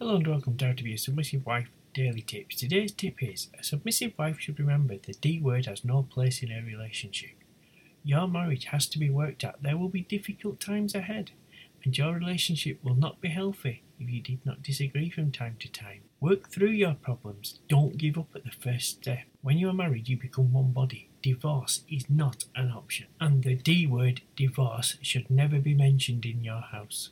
Hello and welcome down to be a submissive wife daily tips. Today's tip is a submissive wife should remember the D word has no place in her relationship. Your marriage has to be worked at. There will be difficult times ahead, and your relationship will not be healthy if you did not disagree from time to time. Work through your problems. Don't give up at the first step. When you are married, you become one body. Divorce is not an option, and the D word, divorce, should never be mentioned in your house.